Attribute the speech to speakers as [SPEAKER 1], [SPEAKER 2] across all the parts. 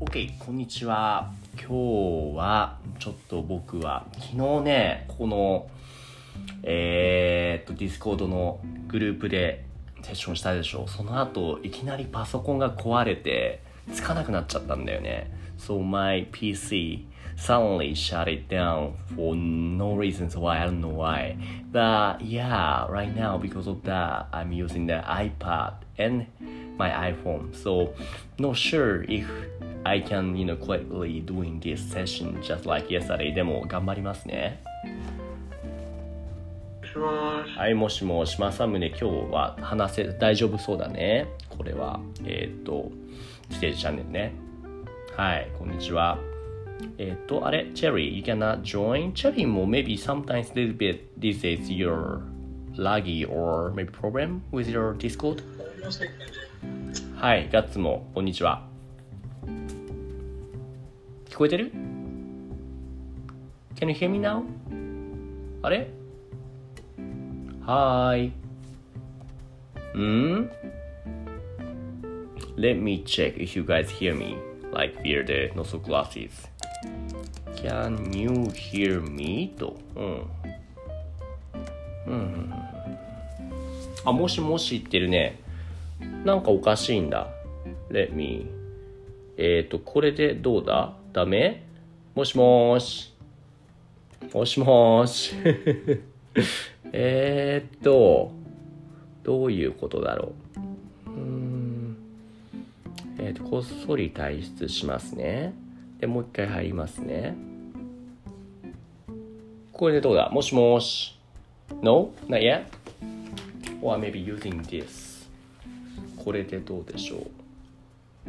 [SPEAKER 1] OK こんにちは今日はちょっと僕は昨日ねこのえー、っと Discord のグループでセッションしたでしょその後いきなりパソコンが壊れてつかなくなっちゃったんだよね So my PC suddenly shut it down for no reasons why I don't know why but yeah right now because of that I'm using the iPad and my iPhone so not sure if I can you know quickly doing this session just like yesterday でも頑張りますね。はい、もしもし、正宗、今日は話せ、大丈夫そうだね。これは、えっ、と、ステージチャンネルね。はい、こんにちは。えっ、と、あれ、チェリー、you cannot join? チェリーも maybe sometimes little bit these days you're laggy or maybe problem with your Discord? はい、ガッツも、こんにちは。聞こえてる ?Can you hear me now? あれはーい。ん Let me check if you guys hear me, like via the noso glasses. Can you hear me? と。うん。うん。あ、もしもし言ってるね。なんかおかしいんだ。Let me. えっ、ー、と、これでどうだダメ？もしもーし。もしもーし。えっと、どういうことだろう？うん。えーっと、こっそり退出しますね。で、もう一回入りますね。これでどうだ？もしもし。No? Not yet? Or maybe using this. これでどうでしょう？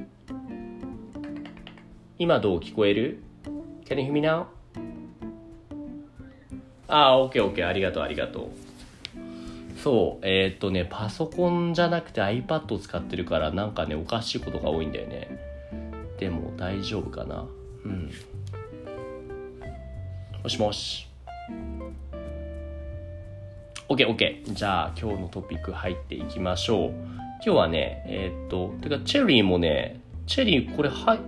[SPEAKER 1] 今どう聞こえる ?Can you hear me now? ああ、オッケーオッケー、ありがとう、ありがとう。そう、えーっとね、パソコンじゃなくて iPad を使ってるから、なんかね、おかしいことが多いんだよね。でも、大丈夫かな？うん。もしもし。オッケーオッケー。じゃあ、今日のトピック入っていきましょう。今日はね、えーっと、てか、チェリーもね、チェリー、これ、はい、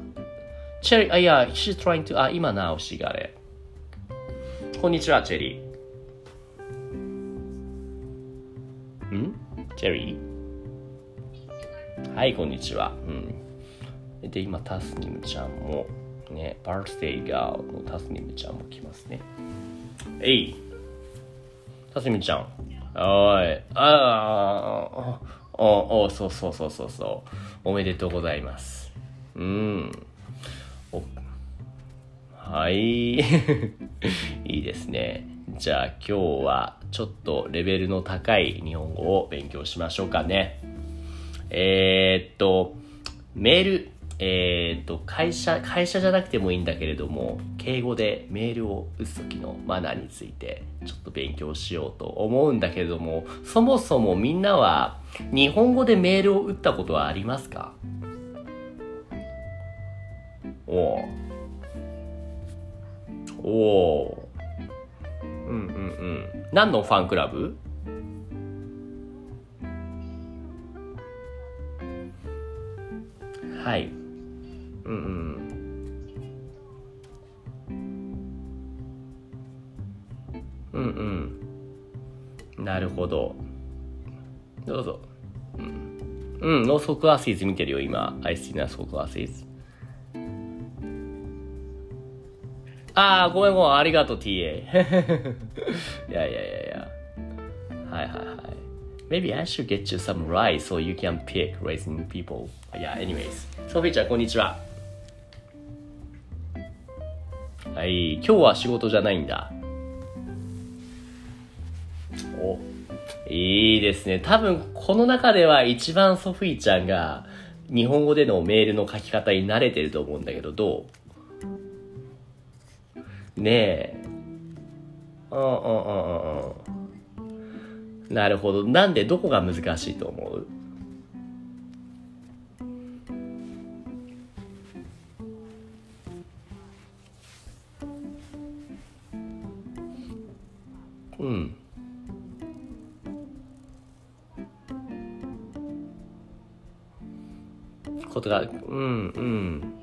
[SPEAKER 1] チェリー、あ、いや、she's trying to, あ、今直しがれ。こんにちは、チェリー。ん？チェリーはい、こんにちは。うん。で、今、タスニムちゃんも、ね、バースデーガーのタスニムちゃんも来ますね。えいタスニムちゃん。おい。ああ、お、お、そうそうそうそうそう。おめでとうございます。うん。はい。いいですね。じゃあ今日はちょっとレベルの高い日本語を勉強しましょうかね。えー、っと、メール、えー、っと、会社、会社じゃなくてもいいんだけれども、敬語でメールを打つ時のマナーについてちょっと勉強しようと思うんだけれども、そもそもみんなは日本語でメールを打ったことはありますか？おおおうんうんうん。何のファンクラブ？はい。うんうん。うんうん。なるほど。どうぞ。うん、うん、ノーソクラシーズ見てるよ今。I see ノーソクラシーズ。ああ、ごめんごめん、ありがとう、TA。いやいやいやいや。はいはいはい。Maybe I should get you some rice so you can pick raising people. Yeah, anyways. ソフィーちゃん、こんにちは。はい、今日は仕事じゃないんだ。お、いいですね。多分、この中では一番ソフィーちゃんが日本語でのメールの書き方に慣れてると思うんだけど、どう？ねえ。うんうんうんうんうん。なるほど。なんでどこが難しいと思う？うん。ことが、うんうん。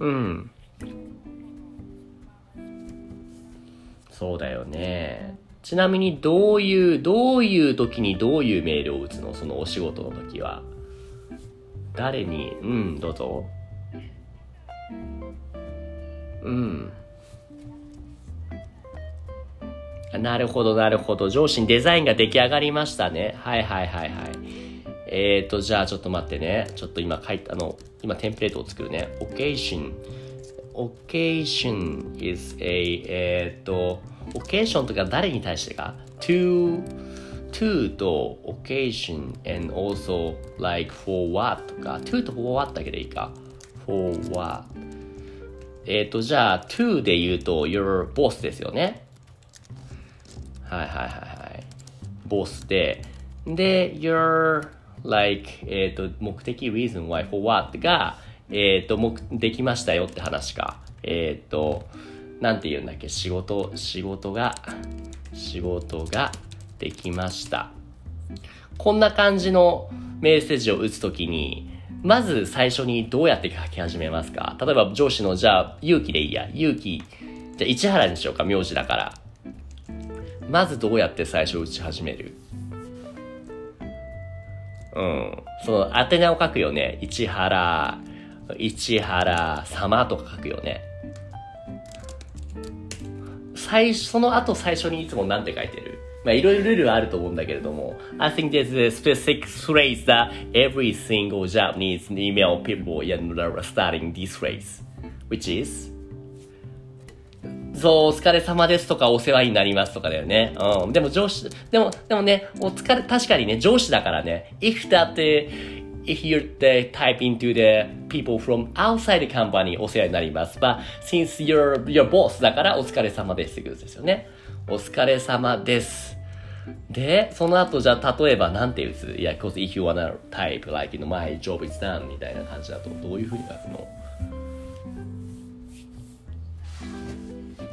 [SPEAKER 1] うん。そうだよね。ちなみにどういう、どういう時にどういうメールを打つの？そのお仕事の時は。誰に？うん、どうぞ。うん。なるほど、なるほど。上司にデザインが出来上がりましたね。はいはいはいはい。えーと、じゃあちょっと待ってね。ちょっと今書いた、の、今テンプレートを作るね。occasion。Occasion is a, えーと、occasion とか誰に対してか ?to, to と occasion and also like for what とか to と for what だけでいいか for what えっ、と、じゃあ to で言うと your boss ですよね。はいはいはいはい。ボスで、で、your, like, えっ、と、目的 reason why for what が、えっ、と、目、できましたよって話か。えっ、と、なんて言うんだっけ、仕事、仕事が、仕事ができました。こんな感じのメッセージを打つときに、まず最初にどうやって書き始めますか例えば上司の、じゃあ、勇気でいいや。勇気、じゃあ市原にしようか、名字だから。まずどうやって最初打ち始める？うん。その、宛名を書くよね。市原、市原様とか書くよね。最初、その後最初にいつも何て書いてるまあいろいろルールはあると思うんだけれども、I think there's a specific phrase that every single Japanese email people are starting this phrase, which is そう、お疲れ様ですとかお世話になりますとかだよね。うん。でも上司、でも、でもね、お疲れ、確かにね、上司だからね、if that, if you're the type into the people from outside the company お世話になります。but since you're, your boss だからお疲れ様ですってことですよね。お疲れ様です。で、その後じゃあ例えばなんて打ついや、cause if you wanna type like, you know, my job is done みたいな感じだとどういう風に書くの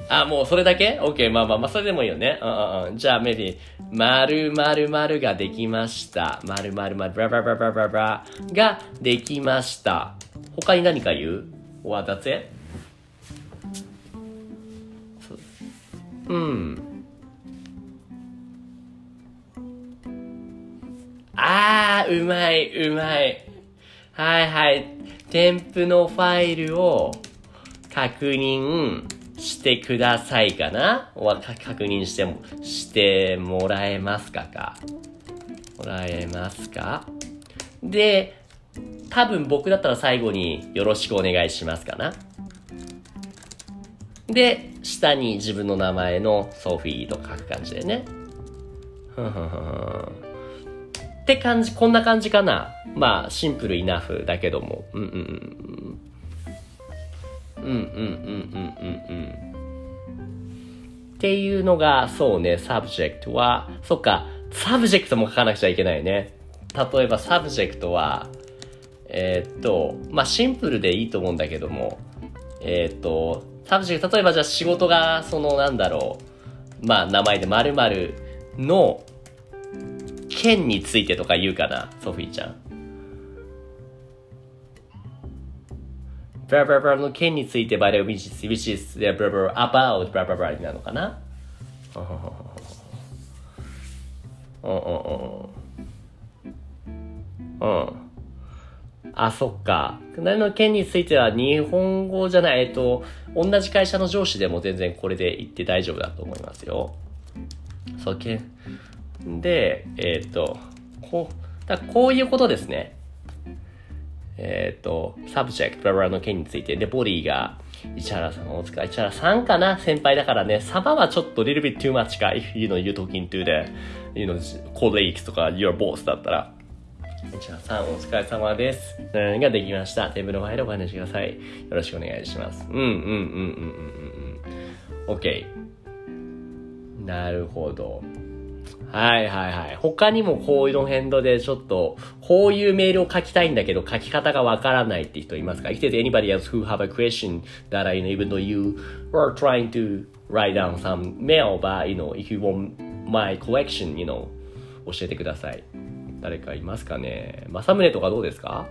[SPEAKER 1] あ、もうそれだけ ?OK, まあまあまあ、それでもいいよね。うんうんうん。じゃあ、maybe、〇〇〇ができました。〇〇〇、ブラブラブラブラブラブラができました。他に何か言う ?What, that's it? そうん。あー、うまい、うまい。はいはい。添付のファイルを確認してくださいかな？わか確認しても、してもらえますかか？もらえますか？で、多分僕だったら最後によろしくお願いしますかな？で、下に自分の名前のソフィーとか書く感じでね。ふふんふんふんって感じ、こんな感じかな？まあ、 simple enough だけども。うんうんうん。うんうんうんうんうんうん。っていうのが、そうね、 subject は、そっか、 subject も書かなくちゃいけないね。例えば、 subject は、えーっと、まあ、シンプルでいいと思うんだけども、えーっと、 subject、例えばじゃあ仕事が、その、なんだろう、まあ、名前で〇〇の、県についてとか言うかな、ソフィーちゃん。ブラブラブラの件について、バレ which is, which is, ブラブラ about ブラブラブラになるのかな？うんうんうん。うん。あ、そっか。何の件については日本語じゃない、えっと、同じ会社の上司でも全然これで言って大丈夫だと思いますよ。そう、けん。で、えっと、こう、だこういうことですね。えっ、と、subject、ブラブラの件について、で、ボディが、市原さんお疲れ、市原さんかな先輩だからね、サバはちょっと little bit too much か、if you know, you're talking to the, you know, colleagues とか your boss だったら。市原さん、お疲れ様です。何ができました。テーブルのファイルお話しください。よろしくお願いします。うんうんうんうんうんうん。OK。なるほど。はいはいはい。他にもこういうの辺でちょっと、こういうメールを書きたいんだけど書き方がわからないって人いますか If there's anybody else who have a question that I, you know, even though you are trying to write down some mail, but, you know, if you want my collection, you know, 教えてください。誰かいますかね正宗とかどうですか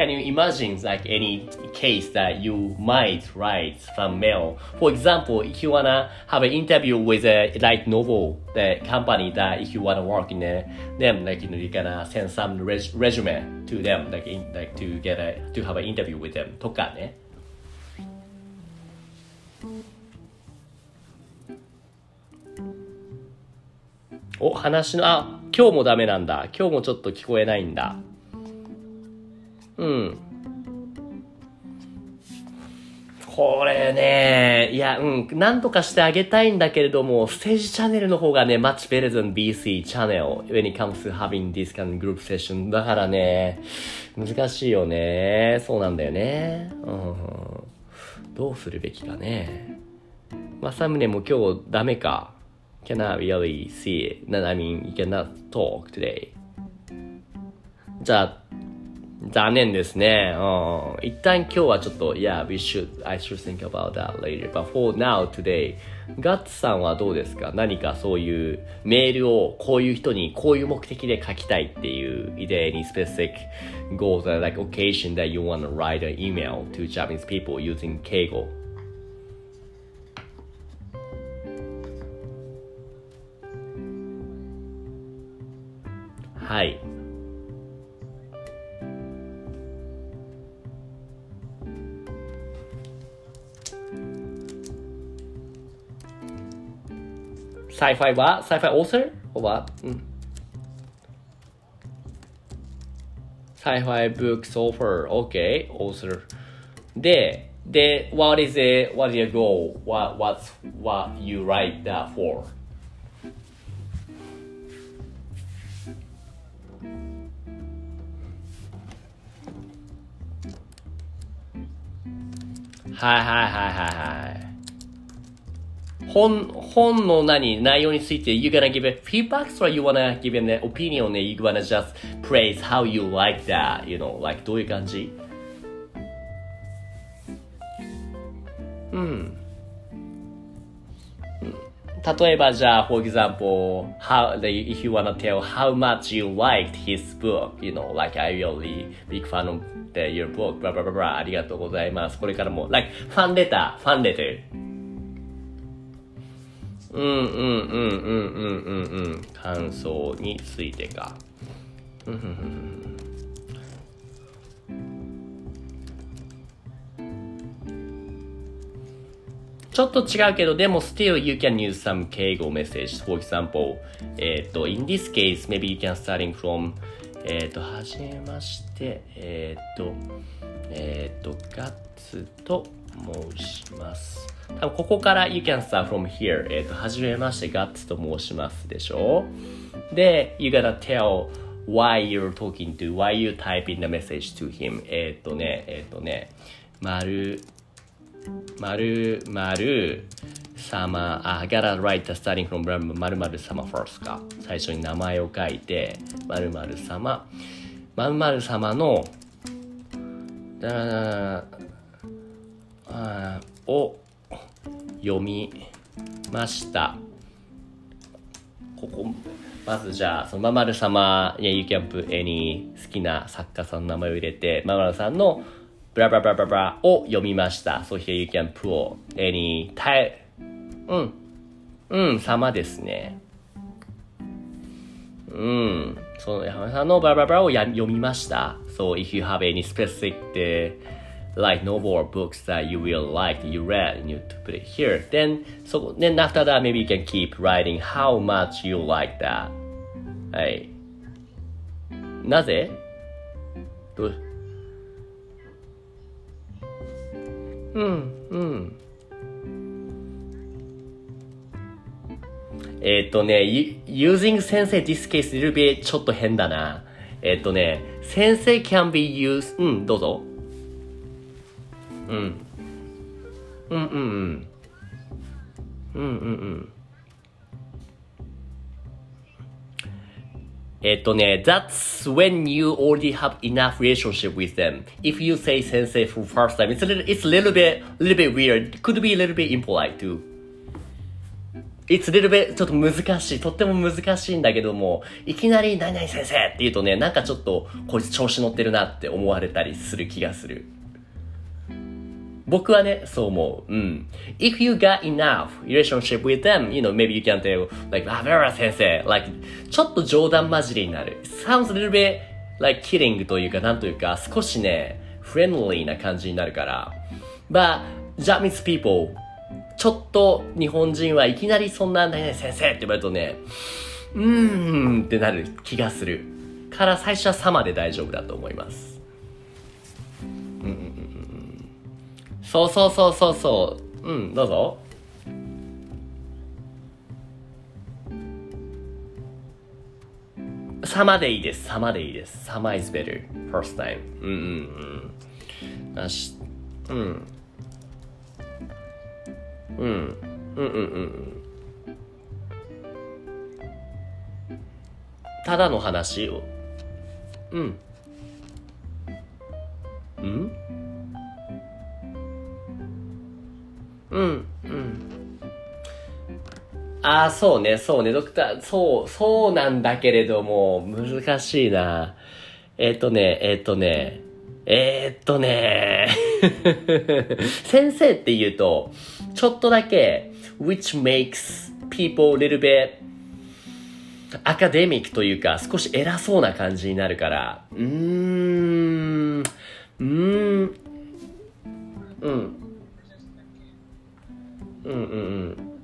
[SPEAKER 1] can you imagine like any case that you might write some mail? For example, if you wanna have an interview with a light novel, the company that if you wanna work in a, them, like you know, you're gonna send some res resume to them, like in, like to get a to have an interview with them とかね。お、話の、あ、今日もダメなんだ。今日もちょっと聞こえないんだ。うん。これね、いや、うん、なんとかしてあげたいんだけれども、ステージチャンネルの方がね、much better than BC チャンネル when it comes to having this kind of group session. だからね、難しいよね。そうなんだよね。うん。どうするべきかね。まさむねも今日ダメか。cannot really see it. I mean, you cannot talk today. じゃあ、残念ですね。うん。一旦今日はちょっと、Yeah, we should, I should think about that later. But for now, today, ガッツさんはどうですか何かそういうメールをこういう人にこういう目的で書きたいっていう、is there any specific goals or like occasion that you want to write an email to Japanese people using Keigo? はい。Sci-fi は Sci-fi author? or what? うん。Sci-fi books author. Okay, author. で、で、what is it, what is your goal? What, what's what you write that for? はいはいはいはいはい。 本、本の何、内容について、you gonna give a feedbacks or you wanna give an opinion you wanna just praise how you like that, you know, like どういう感じうん。例えばじゃあ、for example, how, if you wanna tell how much you liked his book, you know, like I really big fan of the, your book, blah blah blah blah, ありがとうございます。これからも、like, ファンレター、ファンレター。うんうんうんうんうんうんうん。感想についてか。うんうんうん。ちょっと違うけど、でも still you can use some 敬語 message. For example, えっ、と、in this case, maybe you can starting from えっ、と、はじめまして、えっ、と、えっ、と、ガッツと申します。多分ここから you can start from here. えっ、と、はじめまして、ガッツと申しますでしょで、you gotta tell why you're talking to, why you type in the message to him. えっ、とね、えっ、とね、丸、まるまる様、あ、gotta write the starting from まるまる様 first か。最初に名前を書いて、まるまる様。まるまる様の、だあを読みました。ここ、まずじゃあ、そのままる様、や、you can put any 好きな作家さんの名前を入れて、ままるさんのブラブラブラブラブラを読みました。そして you can pull any type うん。うん、様ですね。うん。その山田さんのブラブラブラをや読みました。So if you have any specific、like novel or books that you will like, you read, and you put it here. Then, so then after that, maybe you can keep writing how much you like that. はい。なぜどううん、うん。えっ、とね、using 先生 this case little bit ちょっと変だな。えっ、とね、先生 can be used うん、どうぞ。うん。うんうんうん。うんうんうん。えっとね、that's when you already have enough relationship with them. If you say sensei for first time, it's a little, it's a little bit, little bit weird. Could be a little bit impolite too. It's a little bit ちょっと難しい。とっても難しいんだけども、いきなり何々先生って言うとね、なんかちょっとこいつ調子乗ってるなって思われたりする気がする。僕はね、そう思う。うん。If you got enough relationship with them, you know, maybe you can tell, like, あ、ベラ先生、like, ちょっと冗談交じりになる。sounds a little bit like kidding というか、なんというか、少しね、フレンドリーな感じになるから。But, Japanese people, ちょっと日本人はいきなりそんな、何々先生って言われるとね、うーんってなる気がする。から最初は様で大丈夫だと思います。うんうんうん。そうそうそうそうそう。うん、どうぞ。様でいいです。様でいいです。様 is better. First time. うん。うん。うん。なし、うん。うん。うん。うん。うん。うん。ただの話を。うん。うん。うん、うん。ああ、そうね、そうね、ドクター、そう、そうなんだけれども、難しいな。えっ、ー、とね、えっ、ー、とね、えー、っとね、先生って言うと、ちょっとだけ、which makes people a little bit アカデミックというか、少し偉そうな感じになるから、うーん、うーん、うん、うんうんうん。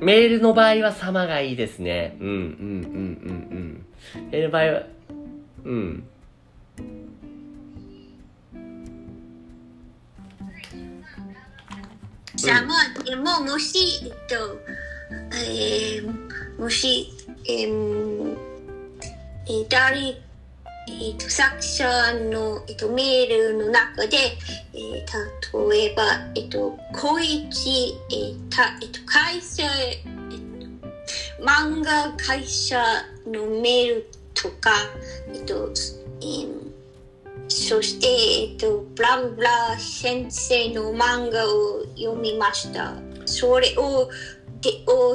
[SPEAKER 1] メールの場合は様がいいですね。うんうんうんうんうん。メールの場合は、うん。
[SPEAKER 2] さまでももし、えっと、えー、もし、えー、えー、誰、えーと、作者の、えーと、メールの中で、えー、例えば、えっ、ー、と、小一、えーたえーと、会社、えーと、漫画会社のメールとか、えっ、ー、と、えーそして、えっと、ブラブラ先生の漫画を読みました。それを、でを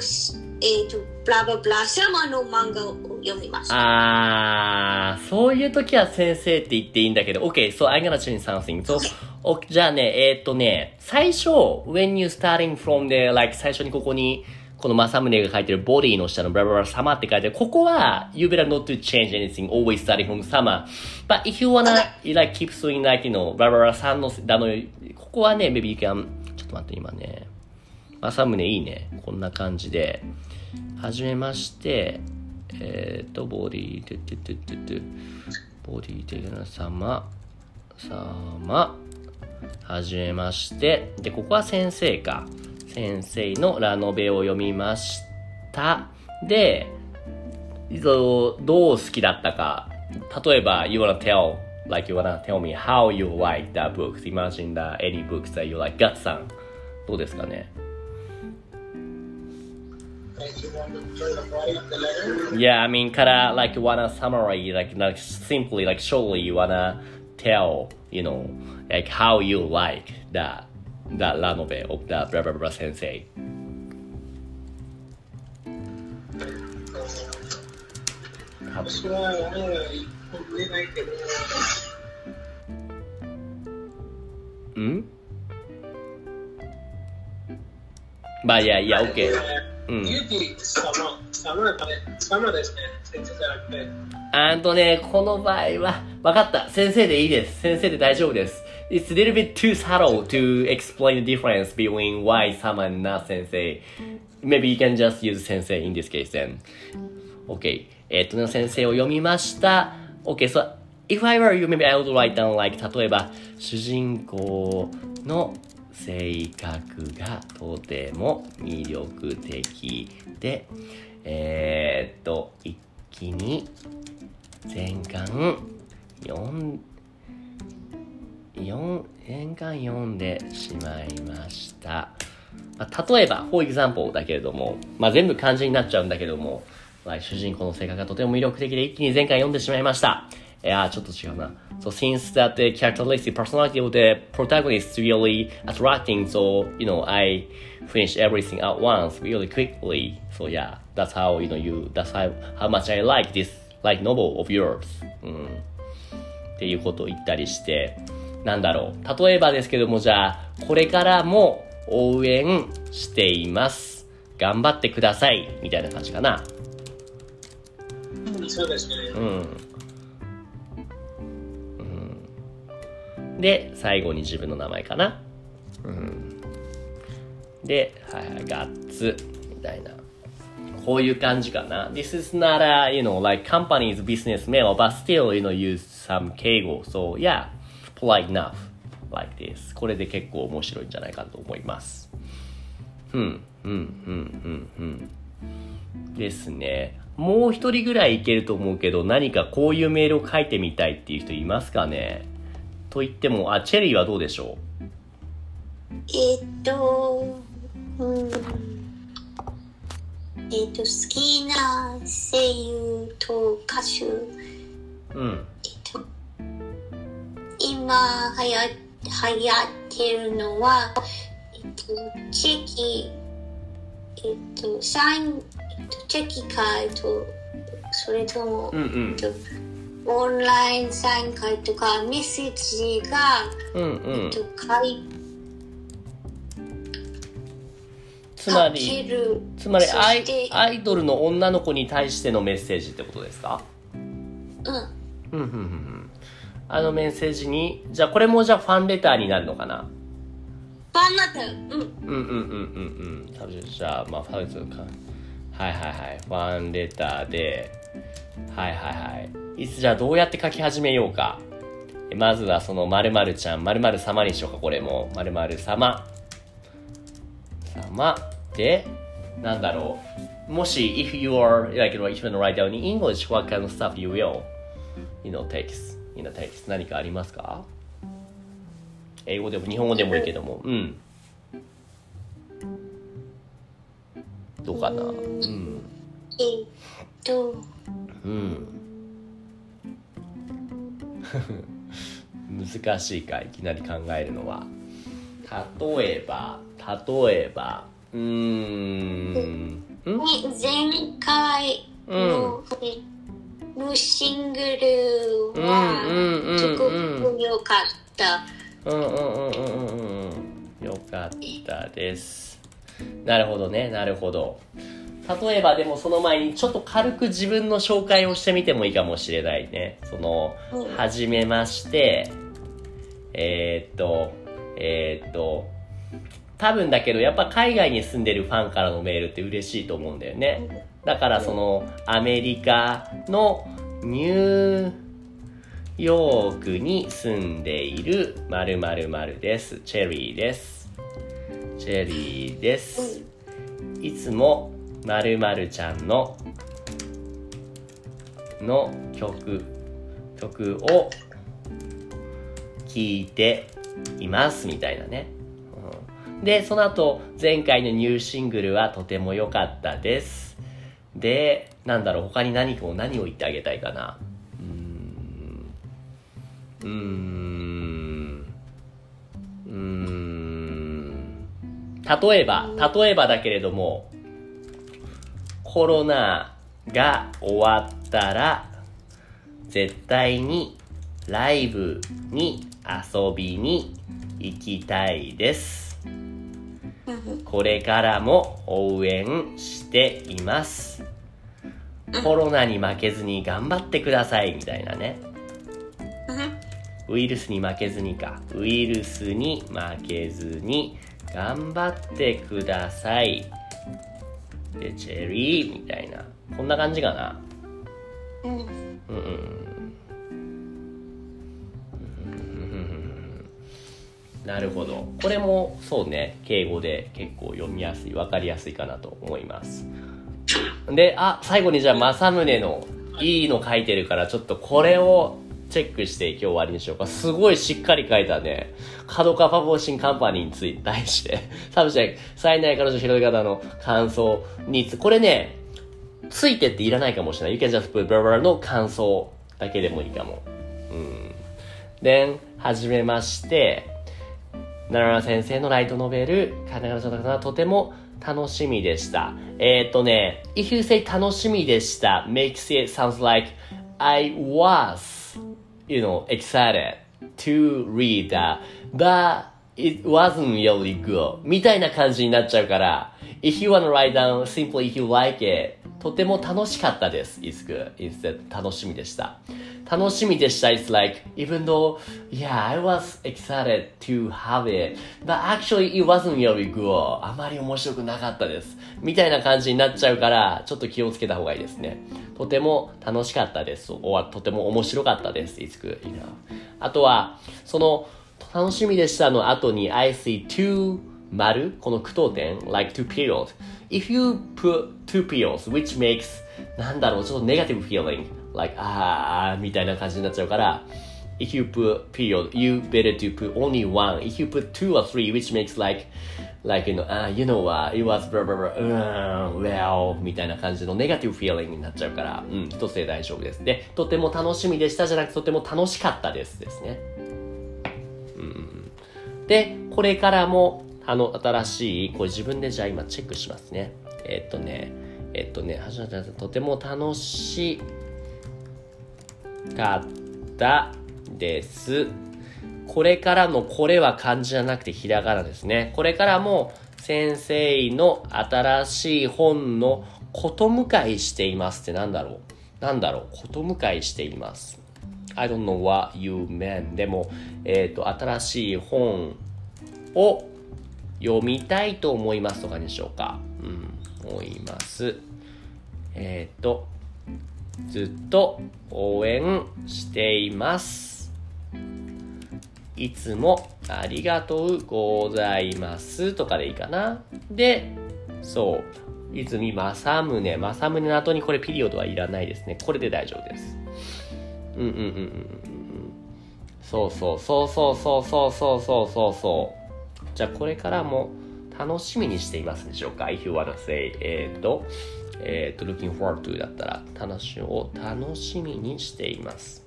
[SPEAKER 2] えっと、ブラブラ様の漫画を読みました。
[SPEAKER 1] あー、そういう時は先生って言っていいんだけど、OK, so I'm gonna change something. So, じゃあね、えー、っとね、最初、when you starting from the, like, 最初にここに、この正宗が書いてるボディの下のブラブラサマって書いてる、ここは、you better not to change anything, always starting from summer. But if you wanna, like, keep doing like, you know, ブラブラさんの、だの、ここはね、maybe you can, ちょっと待って、今ね、正宗いいね。こんな感じで、はじめまして、えっ、ー、と、ボディ、トゥトゥトゥトゥトゥ、ボディ的な様、様、はじめまして、で、ここは先生か。先生のラノベを読みました。で、どう好きだったか。例えば、you wanna tell, like you wanna tell me how you like that book. Imagine that any books that you like. ガッツさん、どうですかね？Yeah, I mean, kinda like you wanna summarize, like not simply, like surely you wanna tell, you know, like how you like that that Lanove of that blah blah blah sensei. Hmm? But yeah, yeah, okay. うん。ユーティ様、様だね。様ですね。先生じゃなくて。あんとね、この場合は、わかった。先生でいいです。先生で大丈夫です。it's a little bit too subtle to explain the difference between why and not sensei. Maybe you can just use sensei in this case then. Okay. えっとね、先生を読みました。Okay, so if I were you, maybe I would write down like 例えば、主人公の性格がとても魅力的で、えー、っと、一気に全巻読ん4年間読んでしまいました。まあ、例えば、for example だけれども、まあ、全部漢字になっちゃうんだけども、まあ、主人公の性格がとても魅力的で一気に前回読んでしまいました。いや、ちょっと違うな。So since that the characteristic personality of the protagonist is really attracting, so you know I finish everything at once really quickly. So yeah, that's how you know you that's how how much I like this like novel of yours. うん。っていうことを言ったりして、なんだろう。例えばですけども、じゃあ、これからも応援しています。頑張ってください。みたいな感じかな。
[SPEAKER 3] うんそうですね。
[SPEAKER 1] うん。で、最後に自分の名前かな。うん。で、はいはい、ガッツ、みたいな。こういう感じかな。This is not a, you know, like company's business mail, but still, you know, use some 敬語。So, yeah, polite enough, like this. これで結構面白いんじゃないかと思います。うん、うん、うん、うん、うん。ですね。もう一人ぐらいいけると思うけど、何かこういうメールを書いてみたいっていう人いますかね？と言っても、あ、チェリーはどうでしょ
[SPEAKER 2] えっと、うん、えっと、好きな声優と歌手、
[SPEAKER 1] ううん。
[SPEAKER 2] えっと、今流行流行ってるのは、えっと、チェキ、えっと、サイン、えっと、チェキか、えっと、それとも、
[SPEAKER 1] うんうん
[SPEAKER 2] えっ。と、オンラインサイン会とかメッセージが、
[SPEAKER 1] うんうん
[SPEAKER 2] えっ。と、書い
[SPEAKER 1] つまり、
[SPEAKER 2] る。
[SPEAKER 1] つまりアイアイドルの女の子に対してのメッセージってことですか？
[SPEAKER 2] うん。
[SPEAKER 1] うんうんうんうん。あのメッセージに、じゃあこれもじゃあファンレターになるのかな？
[SPEAKER 2] ファンだった。うん。
[SPEAKER 1] うんうんうんうんうん。じゃあ、まあ、ファンレターか。はいはいはい。ファンレターで、はいはいはい。いつじゃあどうやって書き始めようか。えまずはその〇〇ちゃん、〇〇様にしようか、これも。〇〇様。様。で、なんだろう。もし、if you are, like, if you write down in English, what kind of stuff you will, you know, text, in the text. 何かありますか？英語でも日本語でもいいけども。うん。どうかな？うん。
[SPEAKER 2] えっと、
[SPEAKER 1] うん。難しいか、いきなり考えるのは。例えば、例えば、うーん。
[SPEAKER 2] 前回の,、のシングルは
[SPEAKER 1] うんうんうんうん
[SPEAKER 2] すごく良かった。
[SPEAKER 1] うんうんうんうんうんうん。よかったです。なるほどね、なるほど。例えばでもその前にちょっと軽く自分の紹介をしてみてもいいかもしれないね。その、
[SPEAKER 2] うん
[SPEAKER 1] はじめまして、えーっと、えーっと、多分だけどやっぱ海外に住んでるファンからのメールって嬉しいと思うんだよね。だからそのアメリカのニューヨークに住んでいる〇〇〇です。チェリーです。チェリーです。いつも〇〇ちゃんのの曲曲を聴いていますみたいなね。うんで、その後、前回のニューシングルはとても良かったです。で、なんだろう、他に何を、何を言ってあげたいかな。うーん。うーん。例えば、例えばだけれども、コロナが終わったら、絶対にライブに遊びに行きたいです。これからも応援しています。コロナに負けずに頑張ってくださいみたいなね。ウイルスに負けずにか。ウイルスに負けずに頑張ってください。で、チェリーみたいな。こんな感じかな。
[SPEAKER 2] うん
[SPEAKER 1] うんなるほど。これもそうね、敬語で結構読みやすい、わかりやすいかなと思います。で、あ、最後にじゃあ、正宗のいいの書いてるから、ちょっとこれをチェックして今日終わりにしようか。すごいしっかり書いたね。角川パブリッシンカンパニーについて、対して、サブジェク、最大彼女広げ方の感想につ、これね、ついてっていらないかもしれない。You can just put blah blah の感想だけでもいいかも。うん。で、はじめまして、奈良先生のライトノベル、金原翔太さんはとても楽しみでした。えーっとね、if you say 楽しみでした makes it sounds like I was, you know, excited to read that, but it wasn't really good みたいな感じになっちゃうから、if you wanna write down simply if you like it とても楽しかったです。is good. instead 楽しみでした。楽しみでした。It's like, even though, yeah, I was excited to have it, but actually it wasn't really good. あまり面白くなかったです。みたいな感じになっちゃうから、ちょっと気をつけた方がいいですね。とても楽しかったです。おとても面白かったです。It's good, you know. あとは、その、楽しみでしたの後に I see two 丸この句読点 like two period if you put two periods which makes なんだろうちょっとネガティブ feeling like あーみたいな感じになっちゃうから if you put period you better to put only one if you put two or three which makes like like you know, uh, you know what, it was blah blah blah, uh, well, みたいな感じのネガティブ feeling になっちゃうから、うん、一つで大丈夫です。で、とても楽しみでしたじゃなくて、とても楽しかったですですね。で、これからも、あの、新しい、これ自分でじゃあ今チェックしますね。えっとね、えっとね、とても楽しいかったです。これからのこれは漢字じゃなくてひらがなですね。これからも先生の新しい本のこと迎えしていますってなんだろう？なんだろう？こと迎えしています。I don't know what you mean. でも、えっ、と、新しい本を読みたいと思いますとかにしようか。うん、思います。えっ、と、ずっと応援しています。いつもありがとうございますとかでいいかな。で、そう。泉正宗。正宗の後にこれピリオドはいらないですね。これで大丈夫です。うんうんうんうんうんうん。そうそうそうそうそうそうそうそうそうそう。じゃあこれからも楽しみにしていますでしょうか ?If you wanna say, えっ、と、えっ、と、looking forward to だったら、楽しを楽しみにしています。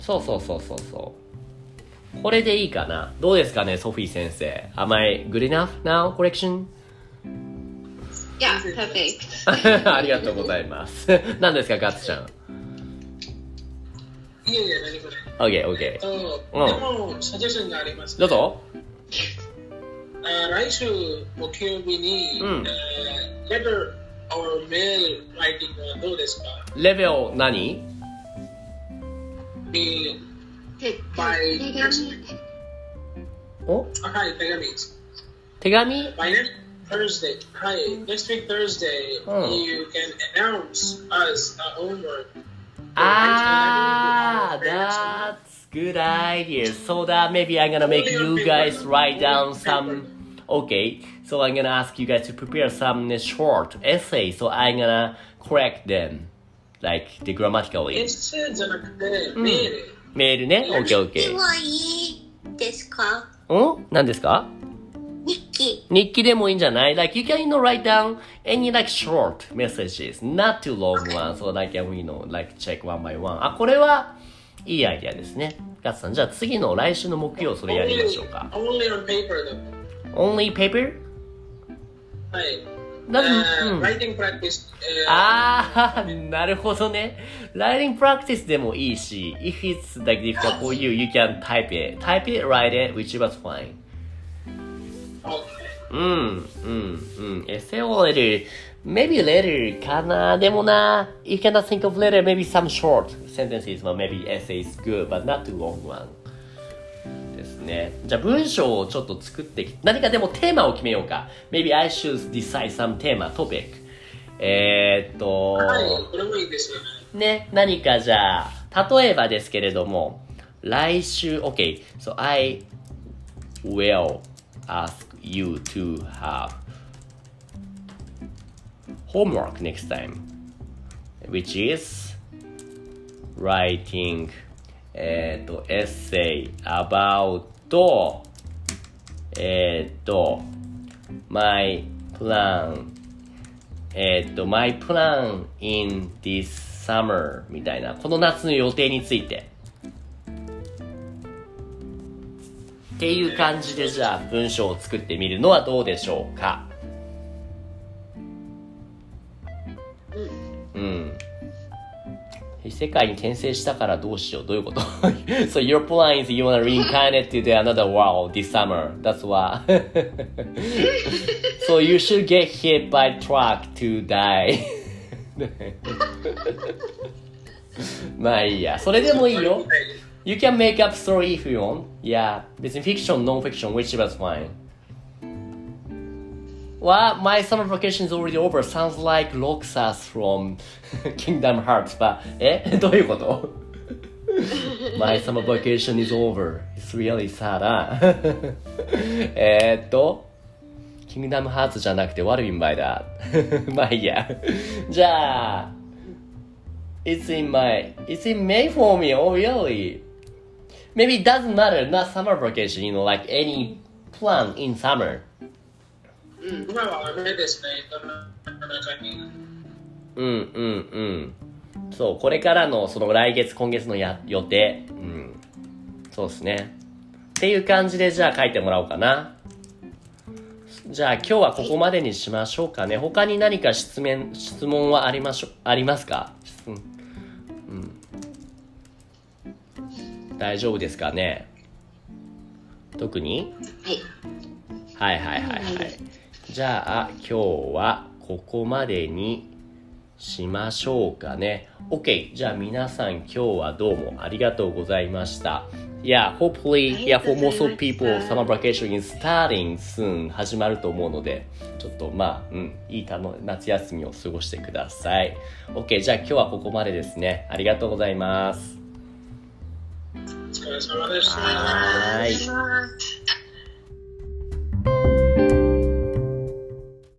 [SPEAKER 1] そうそうそうそうそう。これでいいかな？どうですかね、ソフィー先生？Am I good enough now? Correction?
[SPEAKER 2] Yeah, perfect.
[SPEAKER 1] ありがとうございます。何ですか、ガッツちゃん？
[SPEAKER 3] いやいや、何これ。
[SPEAKER 1] OK, OK.
[SPEAKER 3] と、
[SPEAKER 1] うん
[SPEAKER 3] でも、サジェッションがあります、
[SPEAKER 1] どう。ぞ。
[SPEAKER 3] あ来週木曜日に、
[SPEAKER 1] うん
[SPEAKER 3] えー letter or mail writing はどうですか
[SPEAKER 1] レベル何
[SPEAKER 3] み
[SPEAKER 2] 手
[SPEAKER 3] はい
[SPEAKER 2] 手紙
[SPEAKER 1] お
[SPEAKER 3] あはい、手紙。
[SPEAKER 1] 手紙
[SPEAKER 3] By next Thursday, hi, next week Thursday,
[SPEAKER 1] Oh.
[SPEAKER 3] you can announce us a homework.
[SPEAKER 1] Ah, that's good idea. So that maybe I'm gonna make you guys write down some. Okay, so I'm gonna ask you guys to prepare some short essays. So I'm gonna correct them, like the grammatically.
[SPEAKER 3] エッセイじゃなくて、メール。
[SPEAKER 1] メールね。OK,
[SPEAKER 2] で
[SPEAKER 1] OK.
[SPEAKER 2] はいいですか
[SPEAKER 1] ん何ですか
[SPEAKER 2] 日 記。
[SPEAKER 1] 日記でもいいんじゃない Like you can you know write down any like short messages, not too long one. So like you know like check one by one. あ、これはいいアイデアですね。ガッツさん、じゃあ次の来週の木曜それやりましょうか。
[SPEAKER 3] Only on paper だ
[SPEAKER 1] Only paper?
[SPEAKER 3] はい。
[SPEAKER 1] なるほどね。Writing practice でもいいし、if it's like difficult for you, you can type it. Type it, write it, which was fine.
[SPEAKER 3] Okay.
[SPEAKER 1] うん、うん、うん。エセオレル、maybe later かな。でもな、you cannot think of later, maybe some short sentences, but maybe essay is good, but not too long one. ですね。じゃあ文章をちょっと作ってき、何かでもテーマを決めようか。Maybe I should decide some テーマ、topic. えーっと、
[SPEAKER 3] はい、これもいいですよね。
[SPEAKER 1] ね、何かじゃあ、例えばですけれども、来週、OK, so I will ask you to have homework next time, which is writing えっと、essay about えっと、my plan えっと、my plan in this summer みたいな、この夏の予定について。 っていう感じでじゃあ文章を作ってみるのはどうでしょうかうん。世界に転生したからどうしようどういうこと ?So your plan is you wanna reincarnate to the another world this summer. That's why. so you should get hit by truck to die. まあいいや。それでもいいよ。You can make up story if you want. Yeah. 別に fiction, non-fiction, whichever's fine. Well, my summer vacation is already over. Sounds like Roxas from Kingdom Hearts. But, えどういうこと ?My summer vacation is over. It's really sad. なえーっと、Kingdom Hearts じゃなくて What do you mean by that? まあいいや。じゃあ、It's in my, it's in May for me. Oh, really? Maybe it doesn't matter. Not summer vacation, you know, like any plan in summer.
[SPEAKER 3] うん、今は雨ですね。
[SPEAKER 1] うんうんうん。そう、これからのその来月、今月のや予定。うん。そうですね。っていう感じでじゃあ書いてもらおうかな。じゃあ今日はここまでにしましょうかね。他に何か質問、質問はありましょ、ありますか？質問うん。大丈夫ですかね？特に？
[SPEAKER 2] はい。
[SPEAKER 1] はいはいはいはい。じゃあ、今日はここまでにしましょうかね。OK。じゃあ皆さん今日はどうもありがとうございました。Yeah, hopefully, yeah, for most of people, summer vacation is starting soon 始まると思うので、ちょっとまあ、うん、いいたの夏休みを過ごしてください。OK。じゃあ今日はここまでですね。ありがとうございます。
[SPEAKER 2] Bye. Bye.